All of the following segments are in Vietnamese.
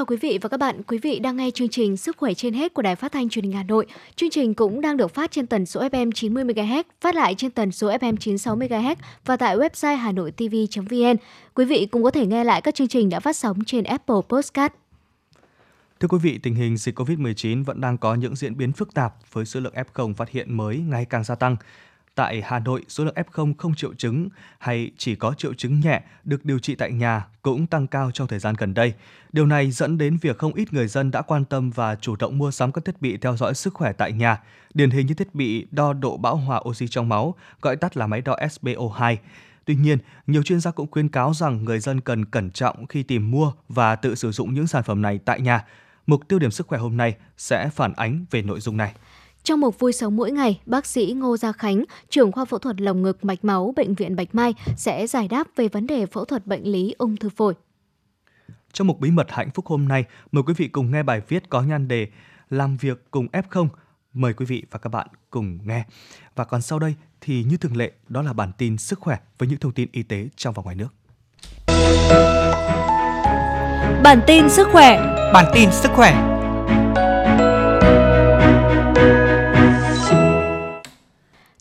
Chào quý vị và các bạn. Quý vị đang nghe chương trình Sức khỏe trên hết của Đài Phát thanh Truyền hình Hà Nội. Chương trình cũng đang được phát trên tần số FM 90 MHz, phát lại trên tần số FM 96 MHz và tại website hanoitv.vn. Quý vị cũng có thể nghe lại các chương trình đã phát sóng trên Apple Podcast. Thưa quý vị, tình hình dịch COVID-19 vẫn đang có những diễn biến phức tạp với số lượng F0 phát hiện mới ngày càng gia tăng. Tại Hà Nội, số lượng F0 không triệu chứng hay chỉ có triệu chứng nhẹ được điều trị tại nhà cũng tăng cao trong thời gian gần đây. Điều này dẫn đến việc không ít người dân đã quan tâm và chủ động mua sắm các thiết bị theo dõi sức khỏe tại nhà, điển hình như thiết bị đo độ bão hòa oxy trong máu, gọi tắt là máy đo SpO2. Tuy nhiên, nhiều chuyên gia cũng khuyên cáo rằng người dân cần cẩn trọng khi tìm mua và tự sử dụng những sản phẩm này tại nhà. Mục tiêu điểm sức khỏe hôm nay sẽ phản ánh về nội dung này. Trong một vui sống mỗi ngày, bác sĩ Ngô Gia Khánh, trưởng khoa phẫu thuật lồng ngực mạch máu Bệnh viện Bạch Mai sẽ giải đáp về vấn đề phẫu thuật bệnh lý ung thư phổi. Trong một bí mật hạnh phúc hôm nay, mời quý vị cùng nghe bài viết có nhan đề Làm việc cùng F0. Mời quý vị và các bạn cùng nghe. Và còn sau đây thì như thường lệ, đó là bản tin sức khỏe với những thông tin y tế trong và ngoài nước. Bản tin sức khỏe Bản tin sức khỏe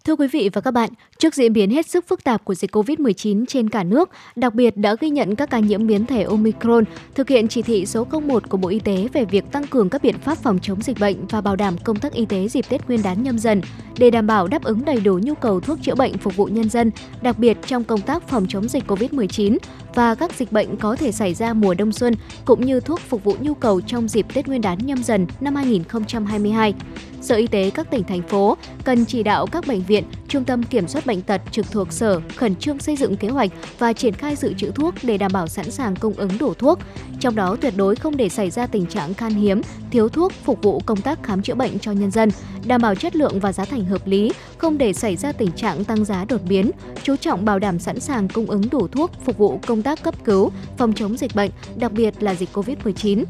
Thưa quý vị và các bạn, trước diễn biến hết sức phức tạp của dịch COVID-19 trên cả nước, đặc biệt đã ghi nhận các ca nhiễm biến thể Omicron, thực hiện chỉ thị số 01 của Bộ Y tế về việc tăng cường các biện pháp phòng chống dịch bệnh và bảo đảm công tác y tế dịp Tết Nguyên đán nhâm dần để đảm bảo đáp ứng đầy đủ nhu cầu thuốc chữa bệnh phục vụ nhân dân, đặc biệt trong công tác phòng chống dịch COVID-19 và các dịch bệnh có thể xảy ra mùa đông xuân cũng như thuốc phục vụ nhu cầu trong dịp Tết Nguyên đán nhâm dần năm 2022. Sở Y tế các tỉnh thành phố cần chỉ đạo các bệnh viện, trung tâm kiểm soát bệnh tật trực thuộc sở khẩn trương xây dựng kế hoạch và triển khai dự trữ thuốc để đảm bảo sẵn sàng cung ứng đủ thuốc. Trong đó tuyệt đối không để xảy ra tình trạng khan hiếm, thiếu thuốc phục vụ công tác khám chữa bệnh cho nhân dân, đảm bảo chất lượng và giá thành hợp lý, không để xảy ra tình trạng tăng giá đột biến, chú trọng bảo đảm sẵn sàng cung ứng đủ thuốc phục vụ công tác cấp cứu, phòng chống dịch bệnh, đặc biệt là dịch COVID-19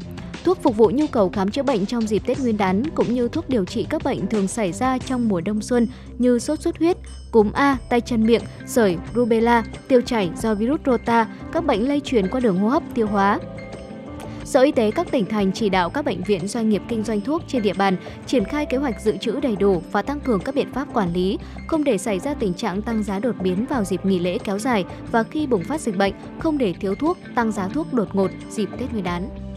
thuốc phục vụ nhu cầu khám chữa bệnh trong dịp Tết Nguyên đán cũng như thuốc điều trị các bệnh thường xảy ra trong mùa đông xuân như sốt xuất huyết, cúm A, tay chân miệng, sởi, rubella, tiêu chảy do virus rota, các bệnh lây truyền qua đường hô hấp, tiêu hóa. Sở Y tế các tỉnh thành chỉ đạo các bệnh viện doanh nghiệp kinh doanh thuốc trên địa bàn triển khai kế hoạch dự trữ đầy đủ và tăng cường các biện pháp quản lý, không để xảy ra tình trạng tăng giá đột biến vào dịp nghỉ lễ kéo dài và khi bùng phát dịch bệnh, không để thiếu thuốc, tăng giá thuốc đột ngột dịp Tết Nguyên đán.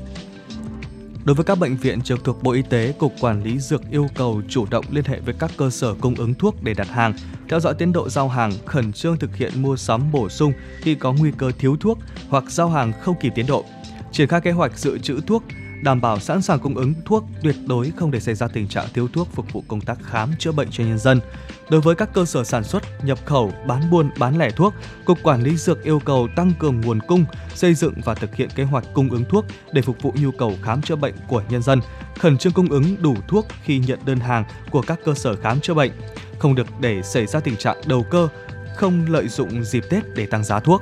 Đối với các bệnh viện trực thuộc Bộ Y tế, Cục Quản lý Dược yêu cầu chủ động liên hệ với các cơ sở cung ứng thuốc để đặt hàng, theo dõi tiến độ giao hàng, khẩn trương thực hiện mua sắm bổ sung khi có nguy cơ thiếu thuốc hoặc giao hàng không kịp tiến độ. Triển khai kế hoạch dự trữ thuốc, đảm bảo sẵn sàng cung ứng thuốc, tuyệt đối không để xảy ra tình trạng thiếu thuốc phục vụ công tác khám chữa bệnh cho nhân dân. Đối với các cơ sở sản xuất, nhập khẩu, bán buôn, bán lẻ thuốc, Cục Quản lý Dược yêu cầu tăng cường nguồn cung, xây dựng và thực hiện kế hoạch cung ứng thuốc để phục vụ nhu cầu khám chữa bệnh của nhân dân, khẩn trương cung ứng đủ thuốc khi nhận đơn hàng của các cơ sở khám chữa bệnh, không được để xảy ra tình trạng đầu cơ, không lợi dụng dịp Tết để tăng giá thuốc.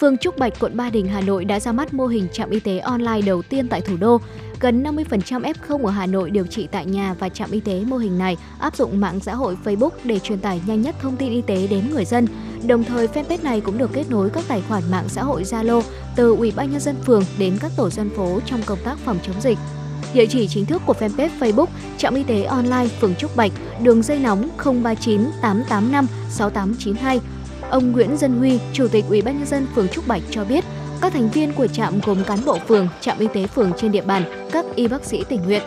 Phường Trúc Bạch, quận Ba Đình, Hà Nội đã ra mắt mô hình trạm y tế online đầu tiên tại thủ đô. Gần 50% F0 ở Hà Nội điều trị tại nhà và trạm y tế mô hình này áp dụng mạng xã hội Facebook để truyền tải nhanh nhất thông tin y tế đến người dân. Đồng thời, fanpage này cũng được kết nối các tài khoản mạng xã hội Zalo từ Ủy ban nhân dân phường đến các tổ dân phố trong công tác phòng chống dịch. Địa chỉ chính thức của fanpage Facebook Trạm y tế online phường Trúc Bạch, đường dây nóng 039 885 6892 Ông Nguyễn Dân Huy, Chủ tịch Ủy ban nhân dân phường Trúc Bạch cho biết, các thành viên của trạm gồm cán bộ phường, trạm y tế phường trên địa bàn, các y bác sĩ tình nguyện.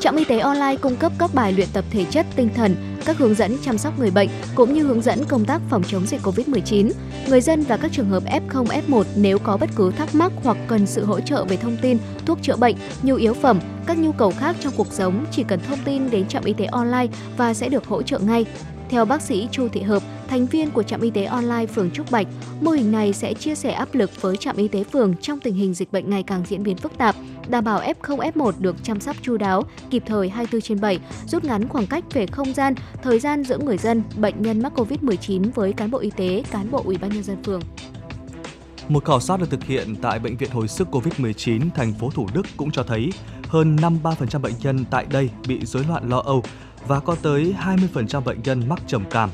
Trạm y tế online cung cấp các bài luyện tập thể chất, tinh thần, các hướng dẫn chăm sóc người bệnh cũng như hướng dẫn công tác phòng chống dịch COVID-19. Người dân và các trường hợp F0, F1 nếu có bất cứ thắc mắc hoặc cần sự hỗ trợ về thông tin, thuốc chữa bệnh, nhu yếu phẩm, các nhu cầu khác trong cuộc sống chỉ cần thông tin đến trạm y tế online và sẽ được hỗ trợ ngay. Theo bác sĩ Chu Thị Hợp, thành viên của trạm y tế online phường Trúc Bạch, mô hình này sẽ chia sẻ áp lực với trạm y tế phường trong tình hình dịch bệnh ngày càng diễn biến phức tạp, đảm bảo F0 F1 được chăm sóc chu đáo, kịp thời 24 trên 7, rút ngắn khoảng cách về không gian, thời gian giữa người dân, bệnh nhân mắc Covid-19 với cán bộ y tế, cán bộ ủy ban nhân dân phường. Một khảo sát được thực hiện tại Bệnh viện Hồi sức COVID-19 thành phố Thủ Đức cũng cho thấy hơn 53% bệnh nhân tại đây bị rối loạn lo âu và có tới 20% bệnh nhân mắc trầm cảm.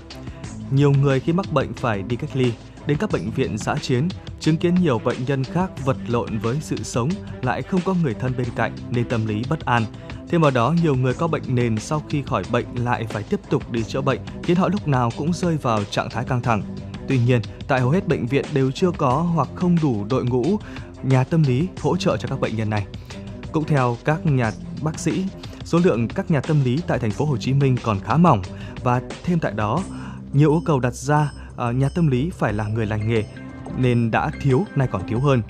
Nhiều người khi mắc bệnh phải đi cách ly, đến các bệnh viện giã chiến, chứng kiến nhiều bệnh nhân khác vật lộn với sự sống lại không có người thân bên cạnh nên tâm lý bất an. Thêm vào đó, nhiều người có bệnh nền sau khi khỏi bệnh lại phải tiếp tục đi chữa bệnh, khiến họ lúc nào cũng rơi vào trạng thái căng thẳng. Tuy nhiên, tại hầu hết bệnh viện đều chưa có hoặc không đủ đội ngũ nhà tâm lý hỗ trợ cho các bệnh nhân này. Cũng theo các nhà bác sĩ, số lượng các nhà tâm lý tại thành phố Hồ Chí Minh còn khá mỏng và thêm tại đó, nhiều yêu cầu đặt ra à, nhà tâm lý phải là người lành nghề nên đã thiếu nay còn thiếu hơn.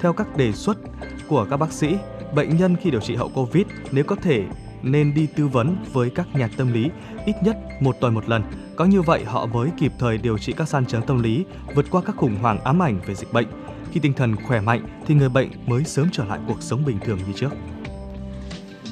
Theo các đề xuất của các bác sĩ, bệnh nhân khi điều trị hậu Covid nếu có thể nên đi tư vấn với các nhà tâm lý ít nhất một tuần một lần. Có như vậy họ mới kịp thời điều trị các san chấn tâm lý, vượt qua các khủng hoảng ám ảnh về dịch bệnh. Khi tinh thần khỏe mạnh thì người bệnh mới sớm trở lại cuộc sống bình thường như trước.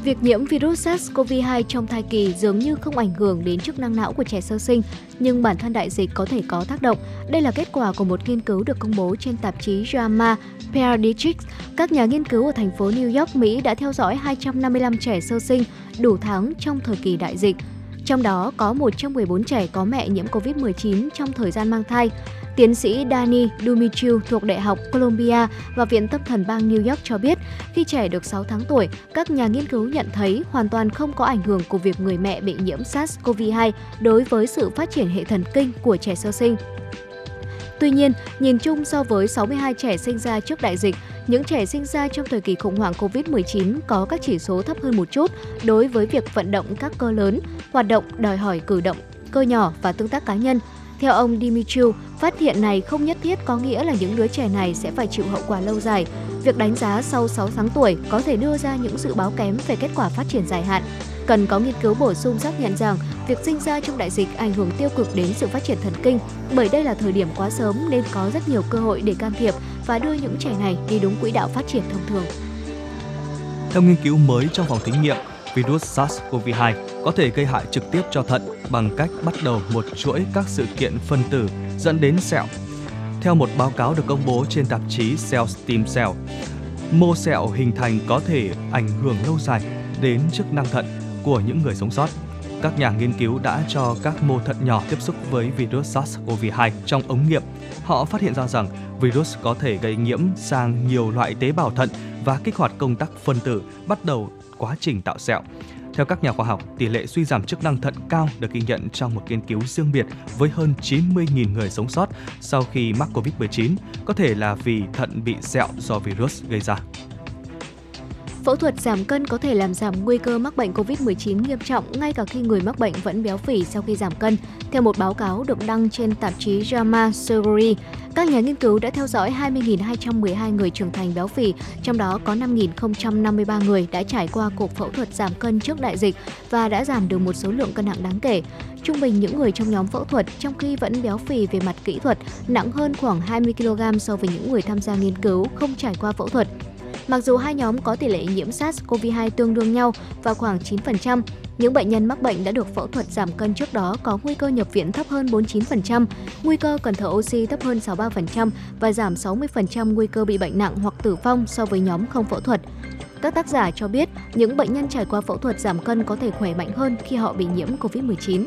Việc nhiễm virus SARS-CoV-2 trong thai kỳ dường như không ảnh hưởng đến chức năng não của trẻ sơ sinh, nhưng bản thân đại dịch có thể có tác động. Đây là kết quả của một nghiên cứu được công bố trên tạp chí JAMA Pediatrics. Các nhà nghiên cứu ở thành phố New York, Mỹ đã theo dõi 255 trẻ sơ sinh đủ tháng trong thời kỳ đại dịch. Trong đó có 114 trẻ có mẹ nhiễm COVID-19 trong thời gian mang thai. Tiến sĩ Dani Dumitriu thuộc Đại học Columbia và Viện Tâm thần bang New York cho biết, khi trẻ được 6 tháng tuổi, các nhà nghiên cứu nhận thấy hoàn toàn không có ảnh hưởng của việc người mẹ bị nhiễm SARS-CoV-2 đối với sự phát triển hệ thần kinh của trẻ sơ sinh. Tuy nhiên, nhìn chung so với 62 trẻ sinh ra trước đại dịch, những trẻ sinh ra trong thời kỳ khủng hoảng COVID-19 có các chỉ số thấp hơn một chút đối với việc vận động các cơ lớn, hoạt động đòi hỏi cử động cơ nhỏ và tương tác cá nhân. Theo ông Dimitriu, phát hiện này không nhất thiết có nghĩa là những đứa trẻ này sẽ phải chịu hậu quả lâu dài. Việc đánh giá sau 6 tháng tuổi có thể đưa ra những dự báo kém về kết quả phát triển dài hạn. Cần có nghiên cứu bổ sung xác nhận rằng việc sinh ra trong đại dịch ảnh hưởng tiêu cực đến sự phát triển thần kinh, bởi đây là thời điểm quá sớm nên có rất nhiều cơ hội để can thiệp và đưa những trẻ này đi đúng quỹ đạo phát triển thông thường. Theo nghiên cứu mới trong phòng thí nghiệm, virus SARS-CoV-2 có thể gây hại trực tiếp cho thận bằng cách bắt đầu một chuỗi các sự kiện phân tử dẫn đến sẹo. Theo một báo cáo được công bố trên tạp chí Cell Stem Cell, mô sẹo hình thành có thể ảnh hưởng lâu dài đến chức năng thận của những người sống sót. Các nhà nghiên cứu đã cho các mô thận nhỏ tiếp xúc với virus SARS-CoV-2 trong ống nghiệm. Họ phát hiện ra rằng virus có thể gây nhiễm sang nhiều loại tế bào thận và kích hoạt công tắc phân tử bắt đầu quá trình tạo sẹo. Theo các nhà khoa học, tỷ lệ suy giảm chức năng thận cao được ghi nhận trong một nghiên cứu riêng biệt với hơn 90.000 người sống sót sau khi mắc COVID-19, có thể là vì thận bị sẹo do virus gây ra. Phẫu thuật giảm cân có thể làm giảm nguy cơ mắc bệnh COVID-19 nghiêm trọng ngay cả khi người mắc bệnh vẫn béo phì sau khi giảm cân. Theo một báo cáo được đăng trên tạp chí JAMA Surgery, các nhà nghiên cứu đã theo dõi 20.212 người trưởng thành béo phì, trong đó có 5.053 người đã trải qua cuộc phẫu thuật giảm cân trước đại dịch và đã giảm được một số lượng cân nặng đáng kể. Trung bình những người trong nhóm phẫu thuật trong khi vẫn béo phì về mặt kỹ thuật nặng hơn khoảng 20 kg so với những người tham gia nghiên cứu không trải qua phẫu thuật. Mặc dù hai nhóm có tỷ lệ nhiễm SARS-CoV-2 tương đương nhau và khoảng 9%, những bệnh nhân mắc bệnh đã được phẫu thuật giảm cân trước đó có nguy cơ nhập viện thấp hơn 49%, nguy cơ cần thở oxy thấp hơn 63% và giảm 60% nguy cơ bị bệnh nặng hoặc tử vong so với nhóm không phẫu thuật. Các tác giả cho biết những bệnh nhân trải qua phẫu thuật giảm cân có thể khỏe mạnh hơn khi họ bị nhiễm COVID-19.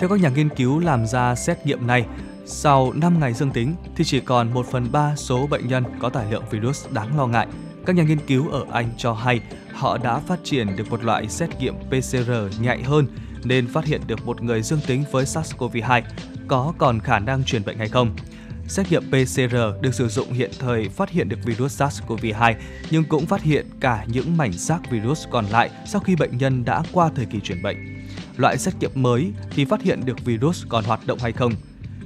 Theo các nhà nghiên cứu làm ra xét nghiệm này, sau 5 ngày dương tính thì chỉ còn 1 phần 3 số bệnh nhân có tải lượng virus đáng lo ngại. Các nhà nghiên cứu ở Anh cho hay họ đã phát triển được một loại xét nghiệm PCR nhạy hơn, nên phát hiện được một người dương tính với SARS-CoV-2 có còn khả năng truyền bệnh hay không. Xét nghiệm PCR được sử dụng hiện thời phát hiện được virus SARS-CoV-2 nhưng cũng phát hiện cả những mảnh xác virus còn lại sau khi bệnh nhân đã qua thời kỳ truyền bệnh. Loại xét nghiệm mới thì phát hiện được virus còn hoạt động hay không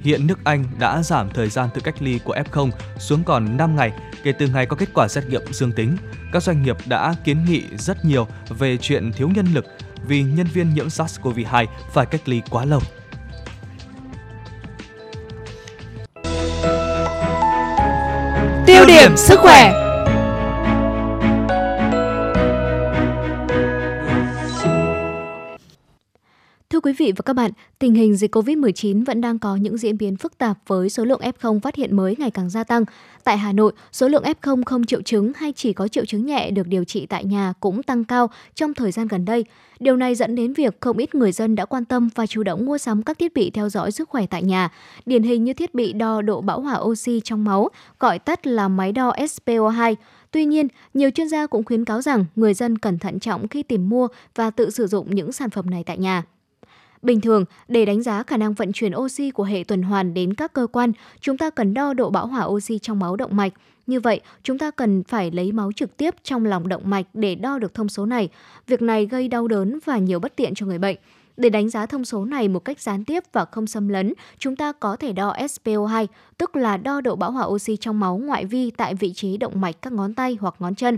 Hiện nước Anh đã giảm thời gian tự cách ly của F0 xuống còn 5 ngày, kể từ ngày có kết quả xét nghiệm dương tính. Các doanh nghiệp đã kiến nghị rất nhiều về chuyện thiếu nhân lực vì nhân viên nhiễm SARS-CoV-2 phải cách ly quá lâu. Tiêu điểm sức khỏe Thưa quý vị và các bạn, tình hình dịch COVID-19 vẫn đang có những diễn biến phức tạp với số lượng F0 phát hiện mới ngày càng gia tăng. Tại Hà Nội, số lượng F0 không triệu chứng hay chỉ có triệu chứng nhẹ được điều trị tại nhà cũng tăng cao trong thời gian gần đây. Điều này dẫn đến việc không ít người dân đã quan tâm và chủ động mua sắm các thiết bị theo dõi sức khỏe tại nhà, điển hình như thiết bị đo độ bão hòa oxy trong máu, gọi tắt là máy đo SPO2. Tuy nhiên, nhiều chuyên gia cũng khuyến cáo rằng người dân cần thận trọng khi tìm mua và tự sử dụng những sản phẩm này tại nhà. Bình thường, để đánh giá khả năng vận chuyển oxy của hệ tuần hoàn đến các cơ quan, chúng ta cần đo độ bão hòa oxy trong máu động mạch. Như vậy, chúng ta cần phải lấy máu trực tiếp trong lòng động mạch để đo được thông số này. Việc này gây đau đớn và nhiều bất tiện cho người bệnh. Để đánh giá thông số này một cách gián tiếp và không xâm lấn, chúng ta có thể đo SPO2, tức là đo độ bão hòa oxy trong máu ngoại vi tại vị trí động mạch các ngón tay hoặc ngón chân.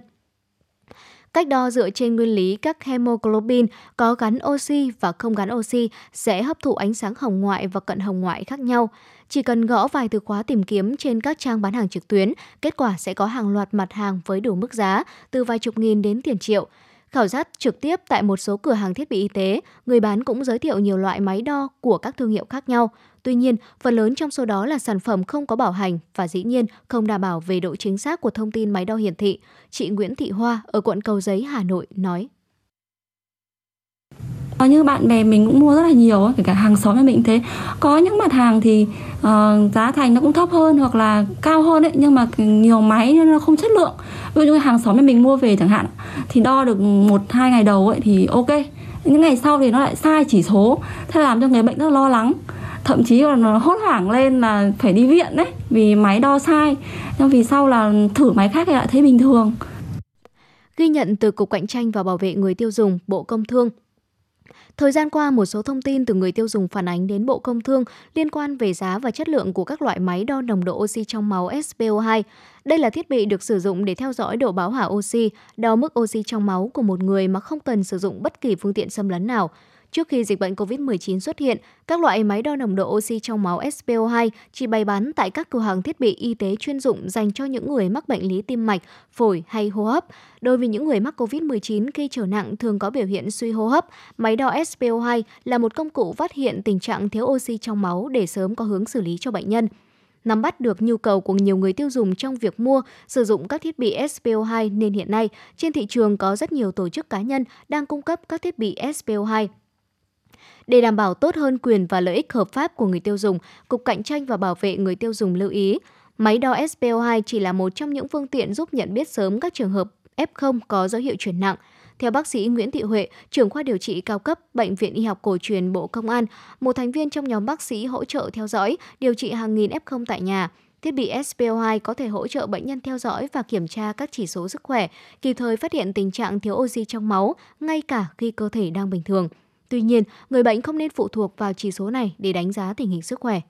Cách đo dựa trên nguyên lý các hemoglobin có gắn oxy và không gắn oxy sẽ hấp thụ ánh sáng hồng ngoại và cận hồng ngoại khác nhau. Chỉ cần gõ vài từ khóa tìm kiếm trên các trang bán hàng trực tuyến, kết quả sẽ có hàng loạt mặt hàng với đủ mức giá, từ vài chục nghìn đến tiền triệu. Khảo sát trực tiếp tại một số cửa hàng thiết bị y tế, người bán cũng giới thiệu nhiều loại máy đo của các thương hiệu khác nhau. Tuy nhiên, phần lớn trong số đó là sản phẩm không có bảo hành và dĩ nhiên không đảm bảo về độ chính xác của thông tin máy đo hiển thị. Chị Nguyễn Thị Hoa ở quận Cầu Giấy, Hà Nội nói. Có như bạn bè mình cũng mua rất là nhiều, kể cả hàng xóm nhà mình thế. Có những mặt hàng thì uh, giá thành nó cũng thấp hơn hoặc là cao hơn ấy, nhưng mà nhiều máy nên nó không chất lượng. Ví dụ như hàng xóm nhà mình mua về chẳng hạn, thì đo được một hai ngày đầu ấy thì ok. Những ngày sau thì nó lại sai chỉ số, thế làm cho người bệnh rất lo lắng thậm chí còn hốt hoảng lên là phải đi viện đấy vì máy đo sai nhưng vì sau là thử máy khác thì lại thấy bình thường ghi nhận từ cục cạnh tranh và bảo vệ người tiêu dùng bộ công thương Thời gian qua, một số thông tin từ người tiêu dùng phản ánh đến Bộ Công Thương liên quan về giá và chất lượng của các loại máy đo nồng độ oxy trong máu SPO2. Đây là thiết bị được sử dụng để theo dõi độ bão hòa oxy, đo mức oxy trong máu của một người mà không cần sử dụng bất kỳ phương tiện xâm lấn nào. Trước khi dịch bệnh COVID-19 xuất hiện, các loại máy đo nồng độ oxy trong máu SPO2 chỉ bày bán tại các cửa hàng thiết bị y tế chuyên dụng dành cho những người mắc bệnh lý tim mạch, phổi hay hô hấp. Đối với những người mắc COVID-19 khi trở nặng thường có biểu hiện suy hô hấp, máy đo SPO2 là một công cụ phát hiện tình trạng thiếu oxy trong máu để sớm có hướng xử lý cho bệnh nhân nắm bắt được nhu cầu của nhiều người tiêu dùng trong việc mua, sử dụng các thiết bị SPO2 nên hiện nay trên thị trường có rất nhiều tổ chức cá nhân đang cung cấp các thiết bị SPO2 để đảm bảo tốt hơn quyền và lợi ích hợp pháp của người tiêu dùng, Cục Cạnh tranh và Bảo vệ người tiêu dùng lưu ý, máy đo SPO2 chỉ là một trong những phương tiện giúp nhận biết sớm các trường hợp F0 có dấu hiệu chuyển nặng. Theo bác sĩ Nguyễn Thị Huệ, trưởng khoa điều trị cao cấp Bệnh viện Y học cổ truyền Bộ Công an, một thành viên trong nhóm bác sĩ hỗ trợ theo dõi, điều trị hàng nghìn F0 tại nhà. Thiết bị SPO2 có thể hỗ trợ bệnh nhân theo dõi và kiểm tra các chỉ số sức khỏe, kịp thời phát hiện tình trạng thiếu oxy trong máu, ngay cả khi cơ thể đang bình thường. Tuy nhiên, người bệnh không nên phụ thuộc vào chỉ số này để đánh giá tình hình sức khỏe.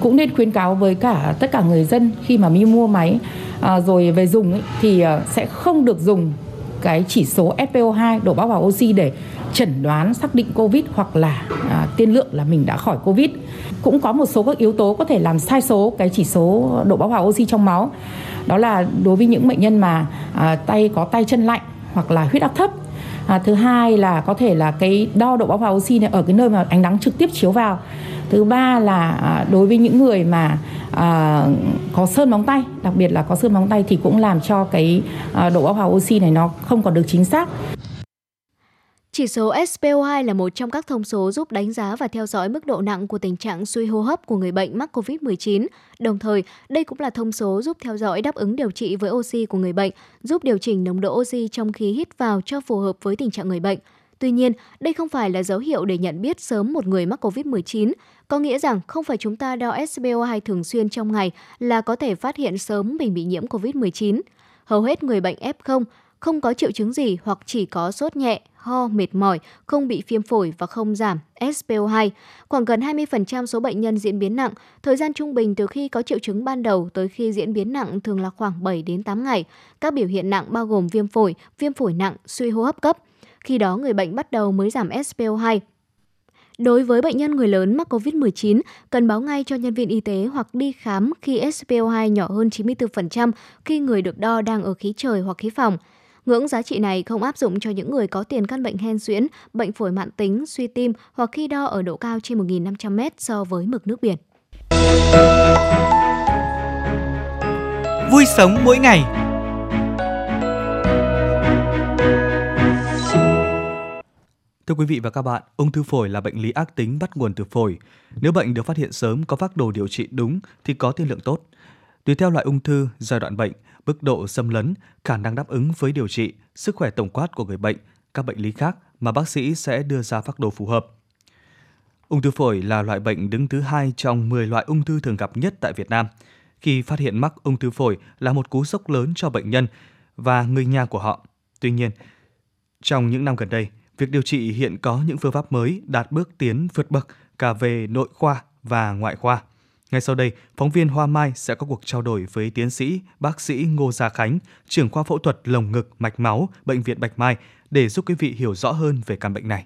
Cũng nên khuyến cáo với cả tất cả người dân khi mà mi mua máy à, rồi về dùng ấy, thì à, sẽ không được dùng cái chỉ số SPO2 độ bão hòa oxy để chẩn đoán xác định COVID hoặc là à, tiên lượng là mình đã khỏi COVID. Cũng có một số các yếu tố có thể làm sai số cái chỉ số độ bão hòa oxy trong máu. Đó là đối với những bệnh nhân mà à, tay có tay chân lạnh hoặc là huyết áp thấp à, thứ hai là có thể là cái đo độ bão hòa oxy này ở cái nơi mà ánh nắng trực tiếp chiếu vào. Thứ ba là à, đối với những người mà à, có sơn móng tay đặc biệt là có sơn móng tay thì cũng làm cho cái à, độ bão hòa oxy này nó không còn được chính xác chỉ số SPO2 là một trong các thông số giúp đánh giá và theo dõi mức độ nặng của tình trạng suy hô hấp của người bệnh mắc COVID-19. Đồng thời, đây cũng là thông số giúp theo dõi đáp ứng điều trị với oxy của người bệnh, giúp điều chỉnh nồng độ oxy trong khí hít vào cho phù hợp với tình trạng người bệnh. Tuy nhiên, đây không phải là dấu hiệu để nhận biết sớm một người mắc COVID-19, có nghĩa rằng không phải chúng ta đo SPO2 thường xuyên trong ngày là có thể phát hiện sớm mình bị nhiễm COVID-19. Hầu hết người bệnh F0 không có triệu chứng gì hoặc chỉ có sốt nhẹ, ho, mệt mỏi, không bị viêm phổi và không giảm SPO2. Khoảng gần 20% số bệnh nhân diễn biến nặng, thời gian trung bình từ khi có triệu chứng ban đầu tới khi diễn biến nặng thường là khoảng 7 đến 8 ngày. Các biểu hiện nặng bao gồm viêm phổi, viêm phổi nặng, suy hô hấp cấp. Khi đó người bệnh bắt đầu mới giảm SPO2. Đối với bệnh nhân người lớn mắc COVID-19, cần báo ngay cho nhân viên y tế hoặc đi khám khi SPO2 nhỏ hơn 94% khi người được đo đang ở khí trời hoặc khí phòng. Ngưỡng giá trị này không áp dụng cho những người có tiền căn bệnh hen suyễn, bệnh phổi mãn tính, suy tim hoặc khi đo ở độ cao trên 1.500 m so với mực nước biển. Vui sống mỗi ngày Thưa quý vị và các bạn, ung thư phổi là bệnh lý ác tính bắt nguồn từ phổi. Nếu bệnh được phát hiện sớm, có phác đồ điều trị đúng thì có tiên lượng tốt. Tùy theo loại ung thư, giai đoạn bệnh, mức độ xâm lấn, khả năng đáp ứng với điều trị, sức khỏe tổng quát của người bệnh, các bệnh lý khác mà bác sĩ sẽ đưa ra phác đồ phù hợp. Ung thư phổi là loại bệnh đứng thứ hai trong 10 loại ung thư thường gặp nhất tại Việt Nam. Khi phát hiện mắc ung thư phổi là một cú sốc lớn cho bệnh nhân và người nhà của họ. Tuy nhiên, trong những năm gần đây, việc điều trị hiện có những phương pháp mới đạt bước tiến vượt bậc cả về nội khoa và ngoại khoa. Ngay sau đây, phóng viên Hoa Mai sẽ có cuộc trao đổi với tiến sĩ bác sĩ Ngô Gia Khánh, trưởng khoa phẫu thuật lồng ngực mạch máu, Bệnh viện Bạch Mai để giúp quý vị hiểu rõ hơn về căn bệnh này.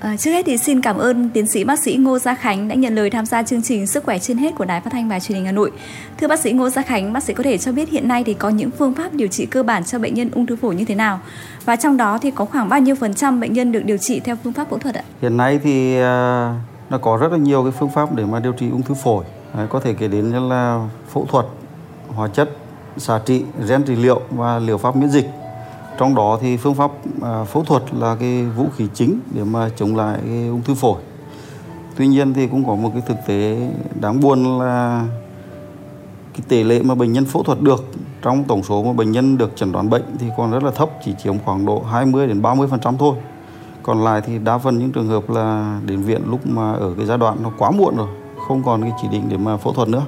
À, trước hết thì xin cảm ơn tiến sĩ bác sĩ Ngô Gia Khánh đã nhận lời tham gia chương trình Sức khỏe trên hết của Đài Phát thanh và Truyền hình Hà Nội. Thưa bác sĩ Ngô Gia Khánh, bác sĩ có thể cho biết hiện nay thì có những phương pháp điều trị cơ bản cho bệnh nhân ung thư phổi như thế nào? Và trong đó thì có khoảng bao nhiêu phần trăm bệnh nhân được điều trị theo phương pháp phẫu thuật ạ? Hiện nay thì à, nó có rất là nhiều cái phương pháp để mà điều trị ung thư phổi. Đấy, có thể kể đến như là phẫu thuật, hóa chất, xạ trị, gen trị liệu và liệu pháp miễn dịch. Trong đó thì phương pháp à, phẫu thuật là cái vũ khí chính để mà chống lại cái ung thư phổi. Tuy nhiên thì cũng có một cái thực tế đáng buồn là cái tỷ lệ mà bệnh nhân phẫu thuật được trong tổng số mà bệnh nhân được chẩn đoán bệnh thì còn rất là thấp chỉ chiếm khoảng độ 20 đến 30 phần trăm thôi. Còn lại thì đa phần những trường hợp là đến viện lúc mà ở cái giai đoạn nó quá muộn rồi không còn cái chỉ định để mà phẫu thuật nữa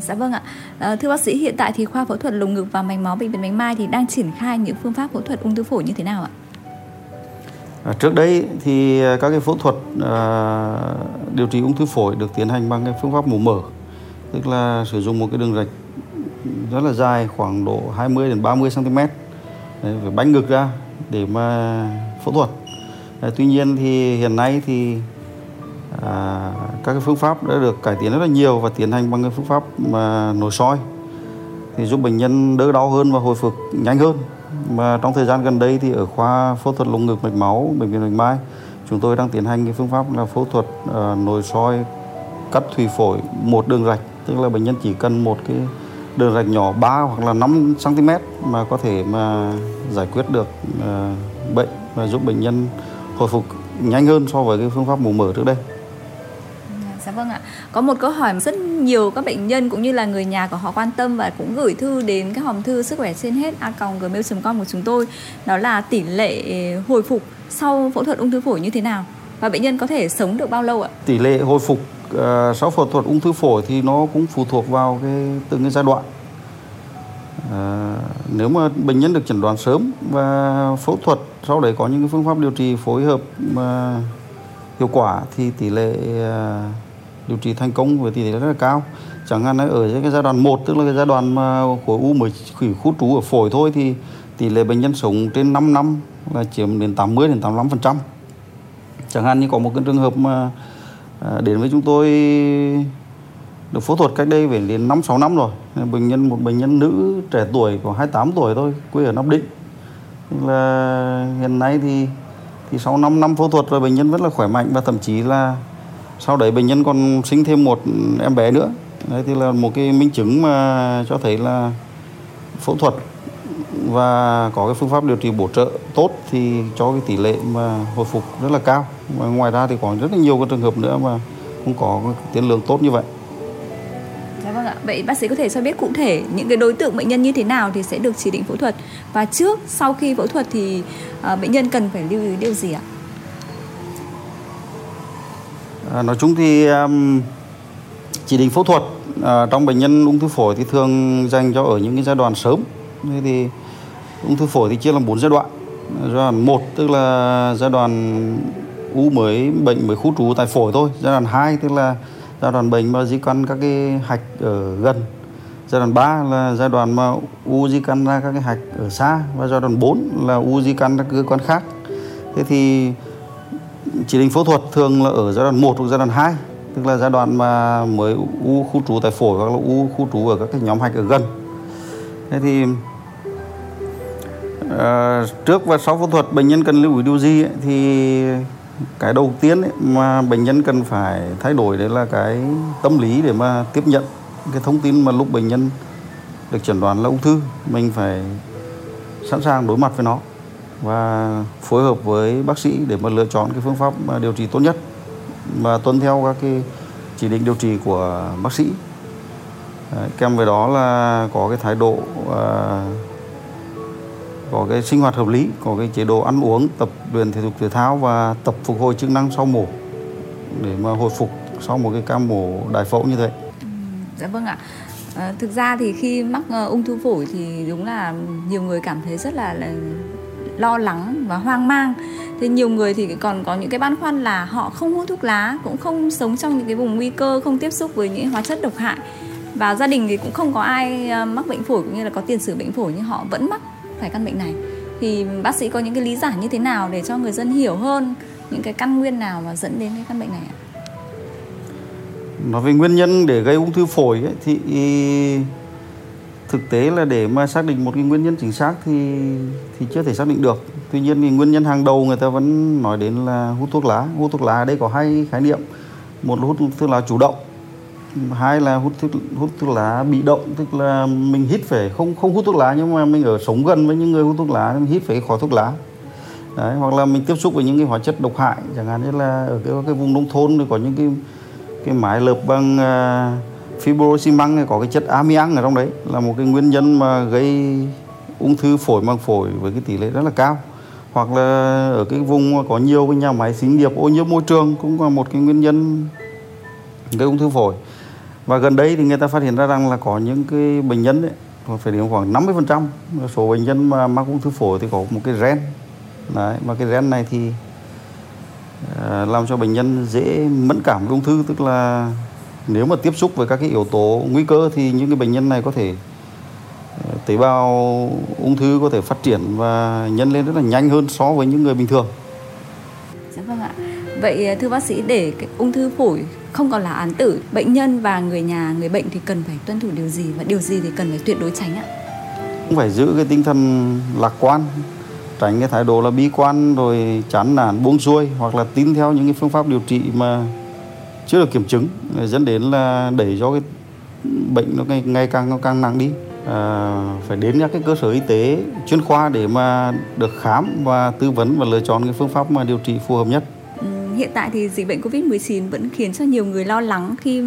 Dạ vâng ạ. À, thưa bác sĩ, hiện tại thì khoa phẫu thuật lồng ngực và mạch máu bệnh viện Bạch Mai thì đang triển khai những phương pháp phẫu thuật ung thư phổi như thế nào ạ? À, trước đây thì các cái phẫu thuật à, điều trị ung thư phổi được tiến hành bằng cái phương pháp mổ mở, tức là sử dụng một cái đường rạch rất là dài khoảng độ 20 đến 30 cm Đấy, phải bánh ngực ra để mà phẫu thuật. À, tuy nhiên thì hiện nay thì à, các cái phương pháp đã được cải tiến rất là nhiều và tiến hành bằng cái phương pháp mà nội soi thì giúp bệnh nhân đỡ đau hơn và hồi phục nhanh hơn mà trong thời gian gần đây thì ở khoa phẫu thuật lồng ngực mạch máu bệnh viện Bạch Mai chúng tôi đang tiến hành cái phương pháp là phẫu thuật uh, nội soi cắt thủy phổi một đường rạch tức là bệnh nhân chỉ cần một cái đường rạch nhỏ 3 hoặc là 5 cm mà có thể mà giải quyết được uh, bệnh và giúp bệnh nhân hồi phục nhanh hơn so với cái phương pháp mổ mở trước đây. Dạ vâng ạ. Có một câu hỏi rất nhiều các bệnh nhân cũng như là người nhà của họ quan tâm và cũng gửi thư đến cái hòm thư sức khỏe trên hết a gmail.com của chúng tôi. Đó là tỷ lệ hồi phục sau phẫu thuật ung thư phổi như thế nào và bệnh nhân có thể sống được bao lâu ạ? Tỷ lệ hồi phục uh, sau phẫu thuật ung thư phổi thì nó cũng phụ thuộc vào cái từng cái giai đoạn. À, nếu mà bệnh nhân được chẩn đoán sớm và phẫu thuật sau đấy có những cái phương pháp điều trị phối hợp mà hiệu quả thì tỷ lệ ờ, điều trị thành công với tỷ lệ rất là cao chẳng hạn ở cái giai đoạn 1 tức là cái giai đoạn mà khối u mới khỉ khu trú ở phổi thôi thì tỷ lệ bệnh nhân sống trên 5 năm là chiếm đến 80 đến 85 phần trăm chẳng hạn như có một cái trường hợp mà à, đến với chúng tôi được phẫu thuật cách đây về đến 5 6 năm rồi. Bệnh nhân một bệnh nhân nữ trẻ tuổi khoảng 28 tuổi thôi, quê ở Nam Định. Là hiện nay thì thì sau 5 năm phẫu thuật rồi bệnh nhân vẫn là khỏe mạnh và thậm chí là sau đấy bệnh nhân còn sinh thêm một em bé nữa đấy thì là một cái minh chứng mà cho thấy là phẫu thuật và có cái phương pháp điều trị bổ trợ tốt thì cho cái tỷ lệ mà hồi phục rất là cao và ngoài ra thì còn rất là nhiều cái trường hợp nữa mà không có cái tiến lượng tốt như vậy Dạ vâng ạ. Vậy bác sĩ có thể cho biết cụ thể những cái đối tượng bệnh nhân như thế nào thì sẽ được chỉ định phẫu thuật và trước sau khi phẫu thuật thì uh, bệnh nhân cần phải lưu ý điều gì ạ? À, nói chung thì um, chỉ định phẫu thuật à, trong bệnh nhân ung thư phổi thì thường dành cho ở những cái giai đoạn sớm. Thế thì ung thư phổi thì chia làm bốn giai đoạn. Giai đoạn một tức là giai đoạn u mới bệnh mới khu trú tại phổi thôi. Giai đoạn 2 tức là giai đoạn bệnh mà di căn các cái hạch ở gần. Giai đoạn 3 là giai đoạn mà u di căn ra các cái hạch ở xa và giai đoạn 4 là u di căn ra cơ quan khác. Thế thì chỉ định phẫu thuật thường là ở giai đoạn 1 hoặc giai đoạn 2 tức là giai đoạn mà mới u khu trú tại phổi hoặc là u khu trú ở các cái nhóm hạch ở gần. Thế thì À, trước và sau phẫu thuật bệnh nhân cần lưu ý điều gì ấy, thì cái đầu tiên ấy, mà bệnh nhân cần phải thay đổi đấy là cái tâm lý để mà tiếp nhận cái thông tin mà lúc bệnh nhân được chẩn đoán là ung thư mình phải sẵn sàng đối mặt với nó và phối hợp với bác sĩ để mà lựa chọn cái phương pháp à, điều trị tốt nhất và tuân theo các cái chỉ định điều trị của bác sĩ. Đấy, kèm với đó là có cái thái độ à, có cái sinh hoạt hợp lý có cái chế độ ăn uống tập luyện thể dục thể thao và tập phục hồi chức năng sau mổ để mà hồi phục sau một cái ca mổ đại phẫu như thế. Ừ, dạ vâng ạ. À, thực ra thì khi mắc uh, ung thư phổi thì đúng là nhiều người cảm thấy rất là, là lo lắng và hoang mang. Thế nhiều người thì còn có những cái băn khoăn là họ không hút thuốc lá cũng không sống trong những cái vùng nguy cơ không tiếp xúc với những hóa chất độc hại. Và gia đình thì cũng không có ai ờ, mắc bệnh phổi cũng như là có tiền sử bệnh phổi nhưng họ vẫn mắc phải căn bệnh này. Thì bác sĩ có những cái lý giải như thế nào để cho người dân hiểu hơn những cái căn nguyên nào mà dẫn đến cái căn bệnh này ạ? Nói về nguyên nhân để gây ung thư phổi ấy, thì thực tế là để mà xác định một cái nguyên nhân chính xác thì thì chưa thể xác định được. Tuy nhiên thì nguyên nhân hàng đầu người ta vẫn nói đến là hút thuốc lá. Hút thuốc lá ở đây có hai khái niệm. Một là hút thuốc lá chủ động hai là hút thuốc hút thuốc lá bị động tức là mình hít phải không không hút thuốc lá nhưng mà mình ở sống gần với những người hút thuốc lá mình hít phải khói thuốc lá đấy hoặc là mình tiếp xúc với những cái hóa chất độc hại chẳng hạn như là ở cái, cái vùng nông thôn thì có những cái cái mái lợp bằng uh, fibro măng có cái chất amiang ở trong đấy, là một cái nguyên nhân mà gây ung thư phổi, màng phổi với cái tỷ lệ rất là cao. Hoặc là ở cái vùng có nhiều cái nhà máy xí nghiệp ô nhiễm môi trường cũng là một cái nguyên nhân gây ung thư phổi. Và gần đây thì người ta phát hiện ra rằng là có những cái bệnh nhân đấy phải đến khoảng 50% số bệnh nhân mà mắc ung thư phổi thì có một cái gen. Đấy, mà cái gen này thì ờ, làm cho bệnh nhân dễ mẫn cảm với ung thư, tức là nếu mà tiếp xúc với các cái yếu tố nguy cơ thì những cái bệnh nhân này có thể uh, tế bào ung thư có thể phát triển và nhân lên rất là nhanh hơn so với những người bình thường. Dạ vâng ạ. Vậy ờ, thưa bác sĩ để cái ung thư phổi không còn là án tử bệnh nhân và người nhà người bệnh thì cần phải tuân thủ điều gì và điều gì thì cần phải tuyệt đối tránh ạ cũng phải giữ cái tinh thần lạc quan tránh cái thái độ là bi quan rồi chán nản buông xuôi hoặc là tin theo những cái phương pháp điều trị mà chưa được kiểm chứng dẫn đến là đẩy cho cái bệnh nó ngày, ngày càng nó càng nặng đi à, phải đến các cái cơ sở y tế chuyên khoa để mà được khám và tư vấn và lựa chọn cái phương pháp mà điều trị phù hợp nhất ừ, hiện tại thì dịch bệnh Covid-19 vẫn khiến cho nhiều người lo lắng khi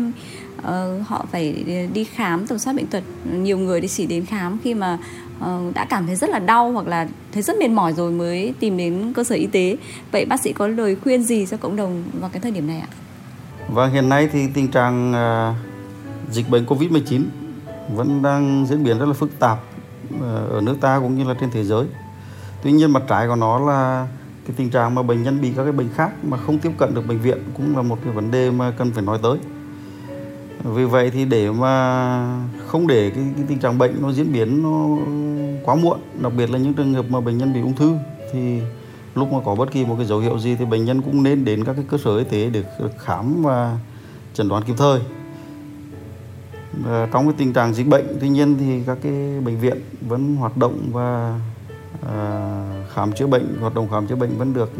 uh, họ phải đi khám tầm soát bệnh tật. Nhiều người thì chỉ đến khám khi mà uh, đã cảm thấy rất là đau hoặc là thấy rất mệt mỏi rồi mới tìm đến cơ sở y tế. Vậy bác sĩ có lời khuyên gì cho cộng đồng vào cái thời điểm này ạ? Và hiện nay thì tình trạng à, dịch bệnh Covid-19 vẫn đang diễn biến rất là phức tạp à, ở nước ta cũng như là trên thế giới. Tuy nhiên mặt trái của nó là cái tình trạng mà bệnh nhân bị các cái bệnh khác mà không tiếp cận được bệnh viện cũng là một cái vấn đề mà cần phải nói tới vì vậy thì để mà không để cái, cái tình trạng bệnh nó diễn biến nó quá muộn đặc biệt là những trường hợp mà bệnh nhân bị ung thư thì lúc mà có bất kỳ một cái dấu hiệu gì thì bệnh nhân cũng nên đến các cái cơ sở y tế để được khám và chẩn đoán kịp thời và trong cái tình trạng dịch bệnh tuy nhiên thì các cái bệnh viện vẫn hoạt động và à, khám chữa bệnh hoạt động khám chữa bệnh vẫn được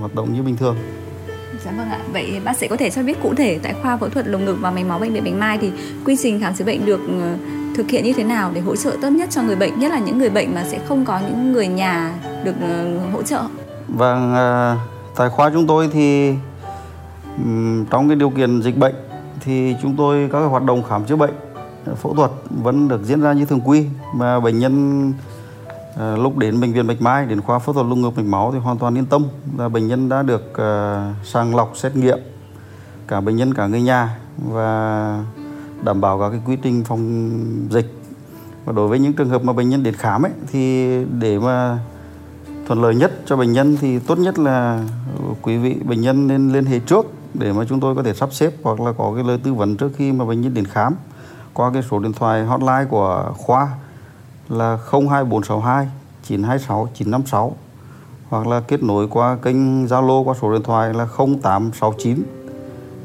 hoạt động như bình thường Dạ vâng ạ. Vậy bác sĩ có thể cho biết cụ thể tại khoa phẫu thuật lồng ngực và mạch máu bệnh viện Bạch Mai thì quy trình khám chữa bệnh được ờ, thực hiện như thế nào để hỗ trợ tốt nhất cho người bệnh, nhất là những người bệnh mà sẽ không có những người nhà được ờ, hỗ trợ? Vâng, à, tại khoa chúng tôi thì trong cái điều kiện dịch bệnh thì chúng tôi các hoạt động khám chữa bệnh, à, phẫu thuật vẫn được diễn ra như thường quy. Mà bệnh nhân à, lúc đến bệnh viện Bạch Mai đến khoa phẫu thuật lung ngực mạch máu thì hoàn toàn yên tâm là bệnh nhân đã được sàng lọc xét nghiệm cả bệnh nhân cả người nhà và đảm bảo các cái quy trình phòng dịch. Và đối với những trường hợp mà bệnh nhân đến khám ấy thì để mà thuận lợi nhất cho bệnh nhân thì tốt nhất là ờ, quý vị bệnh nhân nên liên hệ trước để mà chúng tôi có thể sắp xếp hoặc là có cái lời tư vấn trước khi mà bệnh nhân đến khám. Qua cái số điện thoại hotline của khoa là 02462 926 956 hoặc là kết nối qua kênh Zalo qua số điện thoại là 0869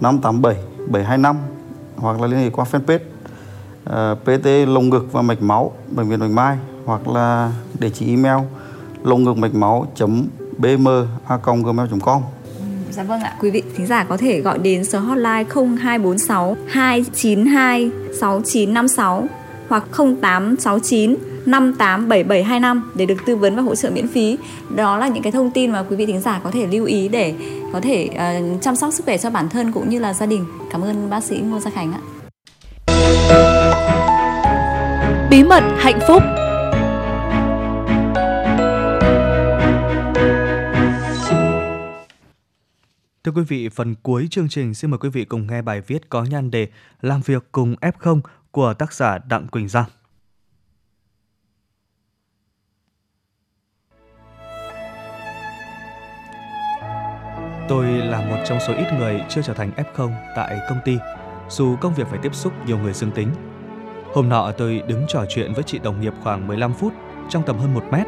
587 725 hoặc là liên hệ qua fanpage ờ, uh, PT lồng ngực và mạch máu bệnh viện Bạch Mai hoặc là địa chỉ email lồng ngực mạch máu bm a gmail.com Dạ vâng ạ, quý vị thính giả có thể gọi đến số hotline 0246 292 6956 hoặc 0869 587725 để được tư vấn và hỗ trợ miễn phí. Đó là những cái thông tin mà quý vị thính giả có thể lưu ý để có thể uh, chăm sóc sức khỏe cho bản thân cũng như là gia đình. Cảm ơn bác sĩ Ngô Gia Khánh ạ. Bí mật hạnh phúc Thưa quý vị, phần cuối chương trình xin mời quý vị cùng nghe bài viết có nhan đề Làm việc cùng F0 của tác giả Đặng Quỳnh Giang. Tôi là một trong số ít người chưa trở thành F0 tại công ty, dù công việc phải tiếp xúc nhiều người dương tính. Hôm nọ tôi đứng trò chuyện với chị đồng nghiệp khoảng 15 phút trong tầm hơn 1 mét.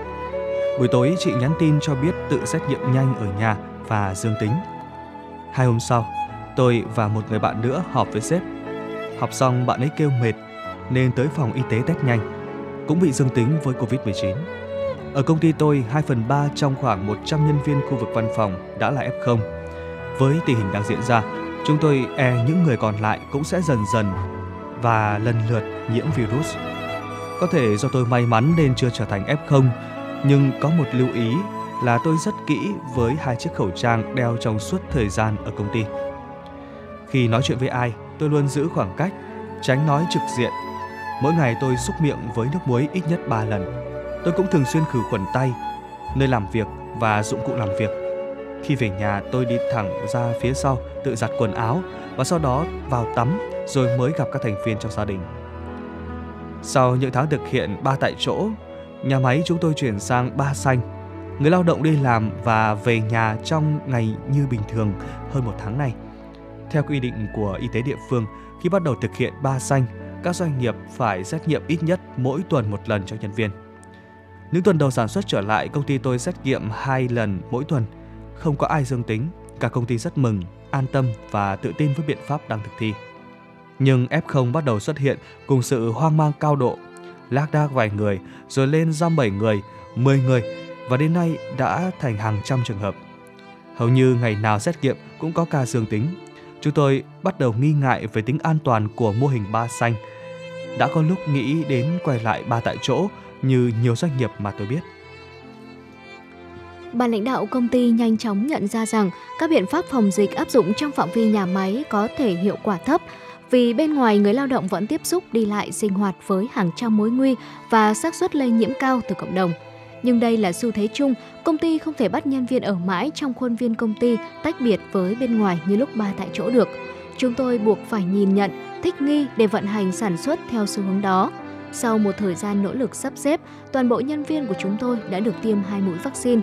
Buổi tối chị nhắn tin cho biết tự xét nghiệm nhanh ở nhà và dương tính. Hai hôm sau, tôi và một người bạn nữa họp với sếp. Học xong bạn ấy kêu mệt nên tới phòng y tế test nhanh, cũng bị dương tính với Covid-19. Ở công ty tôi, 2 phần 3 trong khoảng 100 nhân viên khu vực văn phòng đã là F0. Với tình hình đang diễn ra, chúng tôi e những người còn lại cũng sẽ dần dần và lần lượt nhiễm virus. Có thể do tôi may mắn nên chưa trở thành F0, nhưng có một lưu ý là tôi rất kỹ với hai chiếc khẩu trang đeo trong suốt thời gian ở công ty. Khi nói chuyện với ai, tôi luôn giữ khoảng cách, tránh nói trực diện. Mỗi ngày tôi xúc miệng với nước muối ít nhất 3 lần. Tôi cũng thường xuyên khử khuẩn tay, nơi làm việc và dụng cụ làm việc. Khi về nhà, tôi đi thẳng ra phía sau tự giặt quần áo và sau đó vào tắm rồi mới gặp các thành viên trong gia đình. Sau những tháng thực hiện ba tại chỗ, nhà máy chúng tôi chuyển sang ba xanh. Người lao động đi làm và về nhà trong ngày như bình thường hơn một tháng này. Theo quy định của y tế địa phương, khi bắt đầu thực hiện ba xanh, các doanh nghiệp phải xét nghiệm ít nhất mỗi tuần một lần cho nhân viên. Những tuần đầu sản xuất trở lại, công ty tôi xét nghiệm hai lần mỗi tuần. Không có ai dương tính, cả công ty rất mừng, an tâm và tự tin với biện pháp đang thực thi. Nhưng F0 bắt đầu xuất hiện cùng sự hoang mang cao độ. Lác đác vài người, rồi lên ra bảy người, 10 người và đến nay đã thành hàng trăm trường hợp. Hầu như ngày nào xét nghiệm cũng có ca dương tính. Chúng tôi bắt đầu nghi ngại về tính an toàn của mô hình ba xanh. Đã có lúc nghĩ đến quay lại ba tại chỗ như nhiều doanh nghiệp mà tôi biết. Ban lãnh đạo công ty nhanh chóng nhận ra rằng các biện pháp phòng dịch áp dụng trong phạm vi nhà máy có thể hiệu quả thấp, vì bên ngoài người lao động vẫn tiếp xúc đi lại sinh hoạt với hàng trăm mối nguy và xác suất lây nhiễm cao từ cộng đồng. Nhưng đây là xu thế chung, công ty không thể bắt nhân viên ở mãi trong khuôn viên công ty tách biệt với bên ngoài như lúc ba tại chỗ được. Chúng tôi buộc phải nhìn nhận, thích nghi để vận hành sản xuất theo xu hướng đó. Sau một thời gian nỗ lực sắp xếp, toàn bộ nhân viên của chúng tôi đã được tiêm hai mũi vaccine.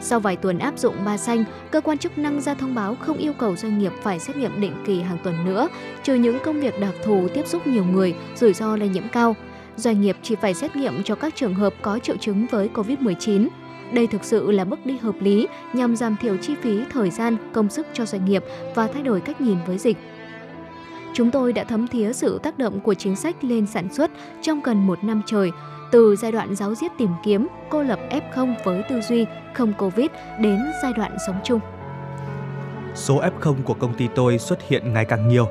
Sau vài tuần áp dụng ba xanh, cơ quan chức năng ra thông báo không yêu cầu doanh nghiệp phải xét nghiệm định kỳ hàng tuần nữa, trừ những công việc đặc thù tiếp xúc nhiều người, rủi ro lây nhiễm cao. Doanh nghiệp chỉ phải xét nghiệm cho các trường hợp có triệu chứng với COVID-19. Đây thực sự là bước đi hợp lý nhằm giảm thiểu chi phí, thời gian, công sức cho doanh nghiệp và thay đổi cách nhìn với dịch. Chúng tôi đã thấm thía sự tác động của chính sách lên sản xuất trong gần một năm trời, từ giai đoạn giáo diết tìm kiếm, cô lập F0 với tư duy không Covid đến giai đoạn sống chung. Số F0 của công ty tôi xuất hiện ngày càng nhiều.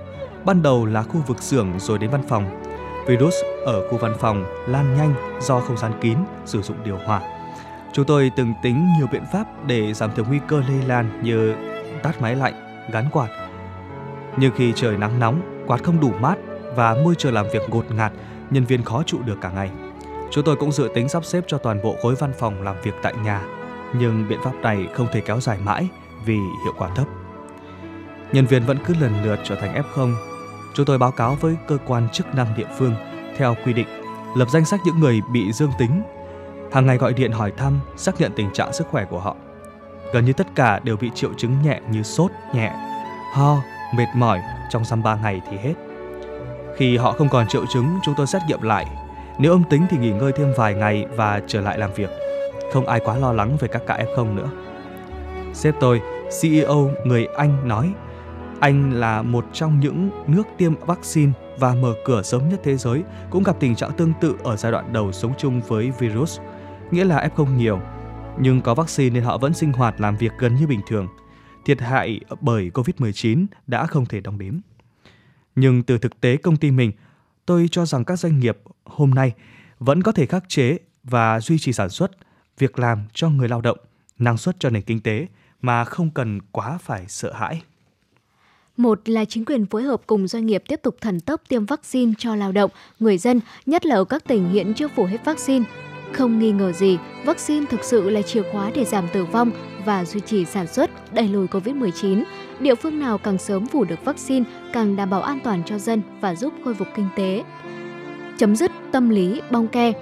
Ban đầu là khu vực xưởng rồi đến văn phòng. Virus ở khu văn phòng lan nhanh do không gian kín, sử dụng điều hòa. Chúng tôi từng tính nhiều biện pháp để giảm thiểu nguy cơ lây lan như tắt máy lạnh, gắn quạt. Nhưng khi trời nắng nóng, quạt không đủ mát và môi trường làm việc ngột ngạt, nhân viên khó trụ được cả ngày. Chúng tôi cũng dự tính sắp xếp cho toàn bộ khối văn phòng làm việc tại nhà, nhưng biện pháp này không thể kéo dài mãi vì hiệu quả thấp. Nhân viên vẫn cứ lần lượt trở thành F0. Chúng tôi báo cáo với cơ quan chức năng địa phương theo quy định, lập danh sách những người bị dương tính. Hàng ngày gọi điện hỏi thăm, xác nhận tình trạng sức khỏe của họ. Gần như tất cả đều bị triệu chứng nhẹ như sốt nhẹ, ho, mệt mỏi trong dăm 3 ngày thì hết. Khi họ không còn triệu chứng, chúng tôi xét nghiệm lại nếu âm tính thì nghỉ ngơi thêm vài ngày và trở lại làm việc. Không ai quá lo lắng về các ca F0 nữa. Sếp tôi, CEO người Anh nói, anh là một trong những nước tiêm vaccine và mở cửa sớm nhất thế giới cũng gặp tình trạng tương tự ở giai đoạn đầu sống chung với virus, nghĩa là F0 nhiều. nhưng có vaccine nên họ vẫn sinh hoạt làm việc gần như bình thường. Thiệt hại bởi Covid-19 đã không thể đong đếm. Nhưng từ thực tế công ty mình, tôi cho rằng các doanh nghiệp hôm nay vẫn có thể khắc chế và duy trì sản xuất, việc làm cho người lao động, năng suất cho nền kinh tế mà không cần quá phải sợ hãi. Một là chính quyền phối hợp cùng doanh nghiệp tiếp tục thần tốc tiêm vaccine cho lao động, người dân, nhất là ở các tỉnh hiện chưa phủ hết vaccine. Không nghi ngờ gì, vaccine thực sự là chìa khóa để giảm tử vong và duy trì sản xuất, đẩy lùi Covid-19. Địa phương nào càng sớm phủ được vaccine càng đảm bảo an toàn cho dân và giúp khôi phục kinh tế. Chấm dứt tâm lý bong ke.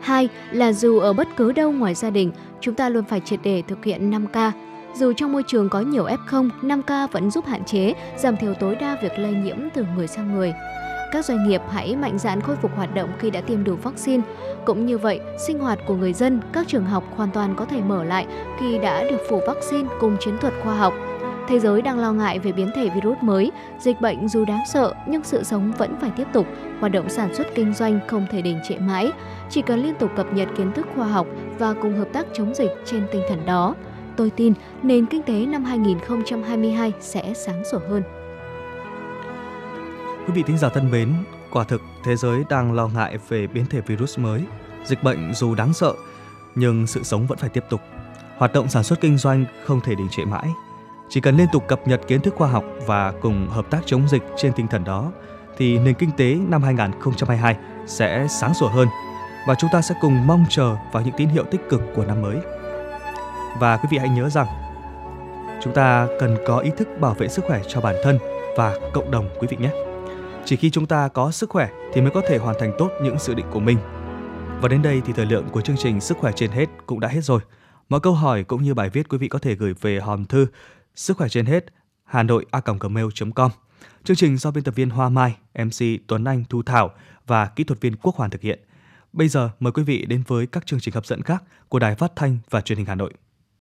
Hai là dù ở bất cứ đâu ngoài gia đình, chúng ta luôn phải triệt để thực hiện 5K, dù trong môi trường có nhiều F0, 5K vẫn giúp hạn chế, giảm thiểu tối đa việc lây nhiễm từ người sang người. Các doanh nghiệp hãy mạnh dạn khôi phục hoạt động khi đã tiêm đủ vaccine. Cũng như vậy, sinh hoạt của người dân, các trường học hoàn toàn có thể mở lại khi đã được phủ vaccine cùng chiến thuật khoa học. Thế giới đang lo ngại về biến thể virus mới, dịch bệnh dù đáng sợ nhưng sự sống vẫn phải tiếp tục, hoạt động sản xuất kinh doanh không thể đình trệ mãi. Chỉ cần liên tục cập nhật kiến thức khoa học và cùng hợp tác chống dịch trên tinh thần đó, tôi tin nền kinh tế năm 2022 sẽ sáng sủa hơn. Quý vị thính giả thân mến, quả thực thế giới đang lo ngại về biến thể virus mới. Dịch bệnh dù đáng sợ, nhưng sự sống vẫn phải tiếp tục. Hoạt động sản xuất kinh doanh không thể đình trệ mãi. Chỉ cần liên tục cập nhật kiến thức khoa học và cùng hợp tác chống dịch trên tinh thần đó, thì nền kinh tế năm 2022 sẽ sáng sủa hơn và chúng ta sẽ cùng mong chờ vào những tín hiệu tích cực của năm mới. Và quý vị hãy nhớ rằng chúng ta cần có ý thức bảo vệ sức khỏe cho bản thân và cộng đồng quý vị nhé. Chỉ khi chúng ta có sức khỏe thì mới có thể hoàn thành tốt những dự định của mình. Và đến đây thì thời lượng của chương trình Sức khỏe trên hết cũng đã hết rồi. Mọi câu hỏi cũng như bài viết quý vị có thể gửi về hòm thư sức khỏe trên hết hà nội a gmail.com. Chương trình do biên tập viên Hoa Mai, MC Tuấn Anh Thu Thảo và kỹ thuật viên Quốc Hoàn thực hiện. Bây giờ mời quý vị đến với các chương trình hấp dẫn khác của Đài Phát thanh và Truyền hình Hà Nội.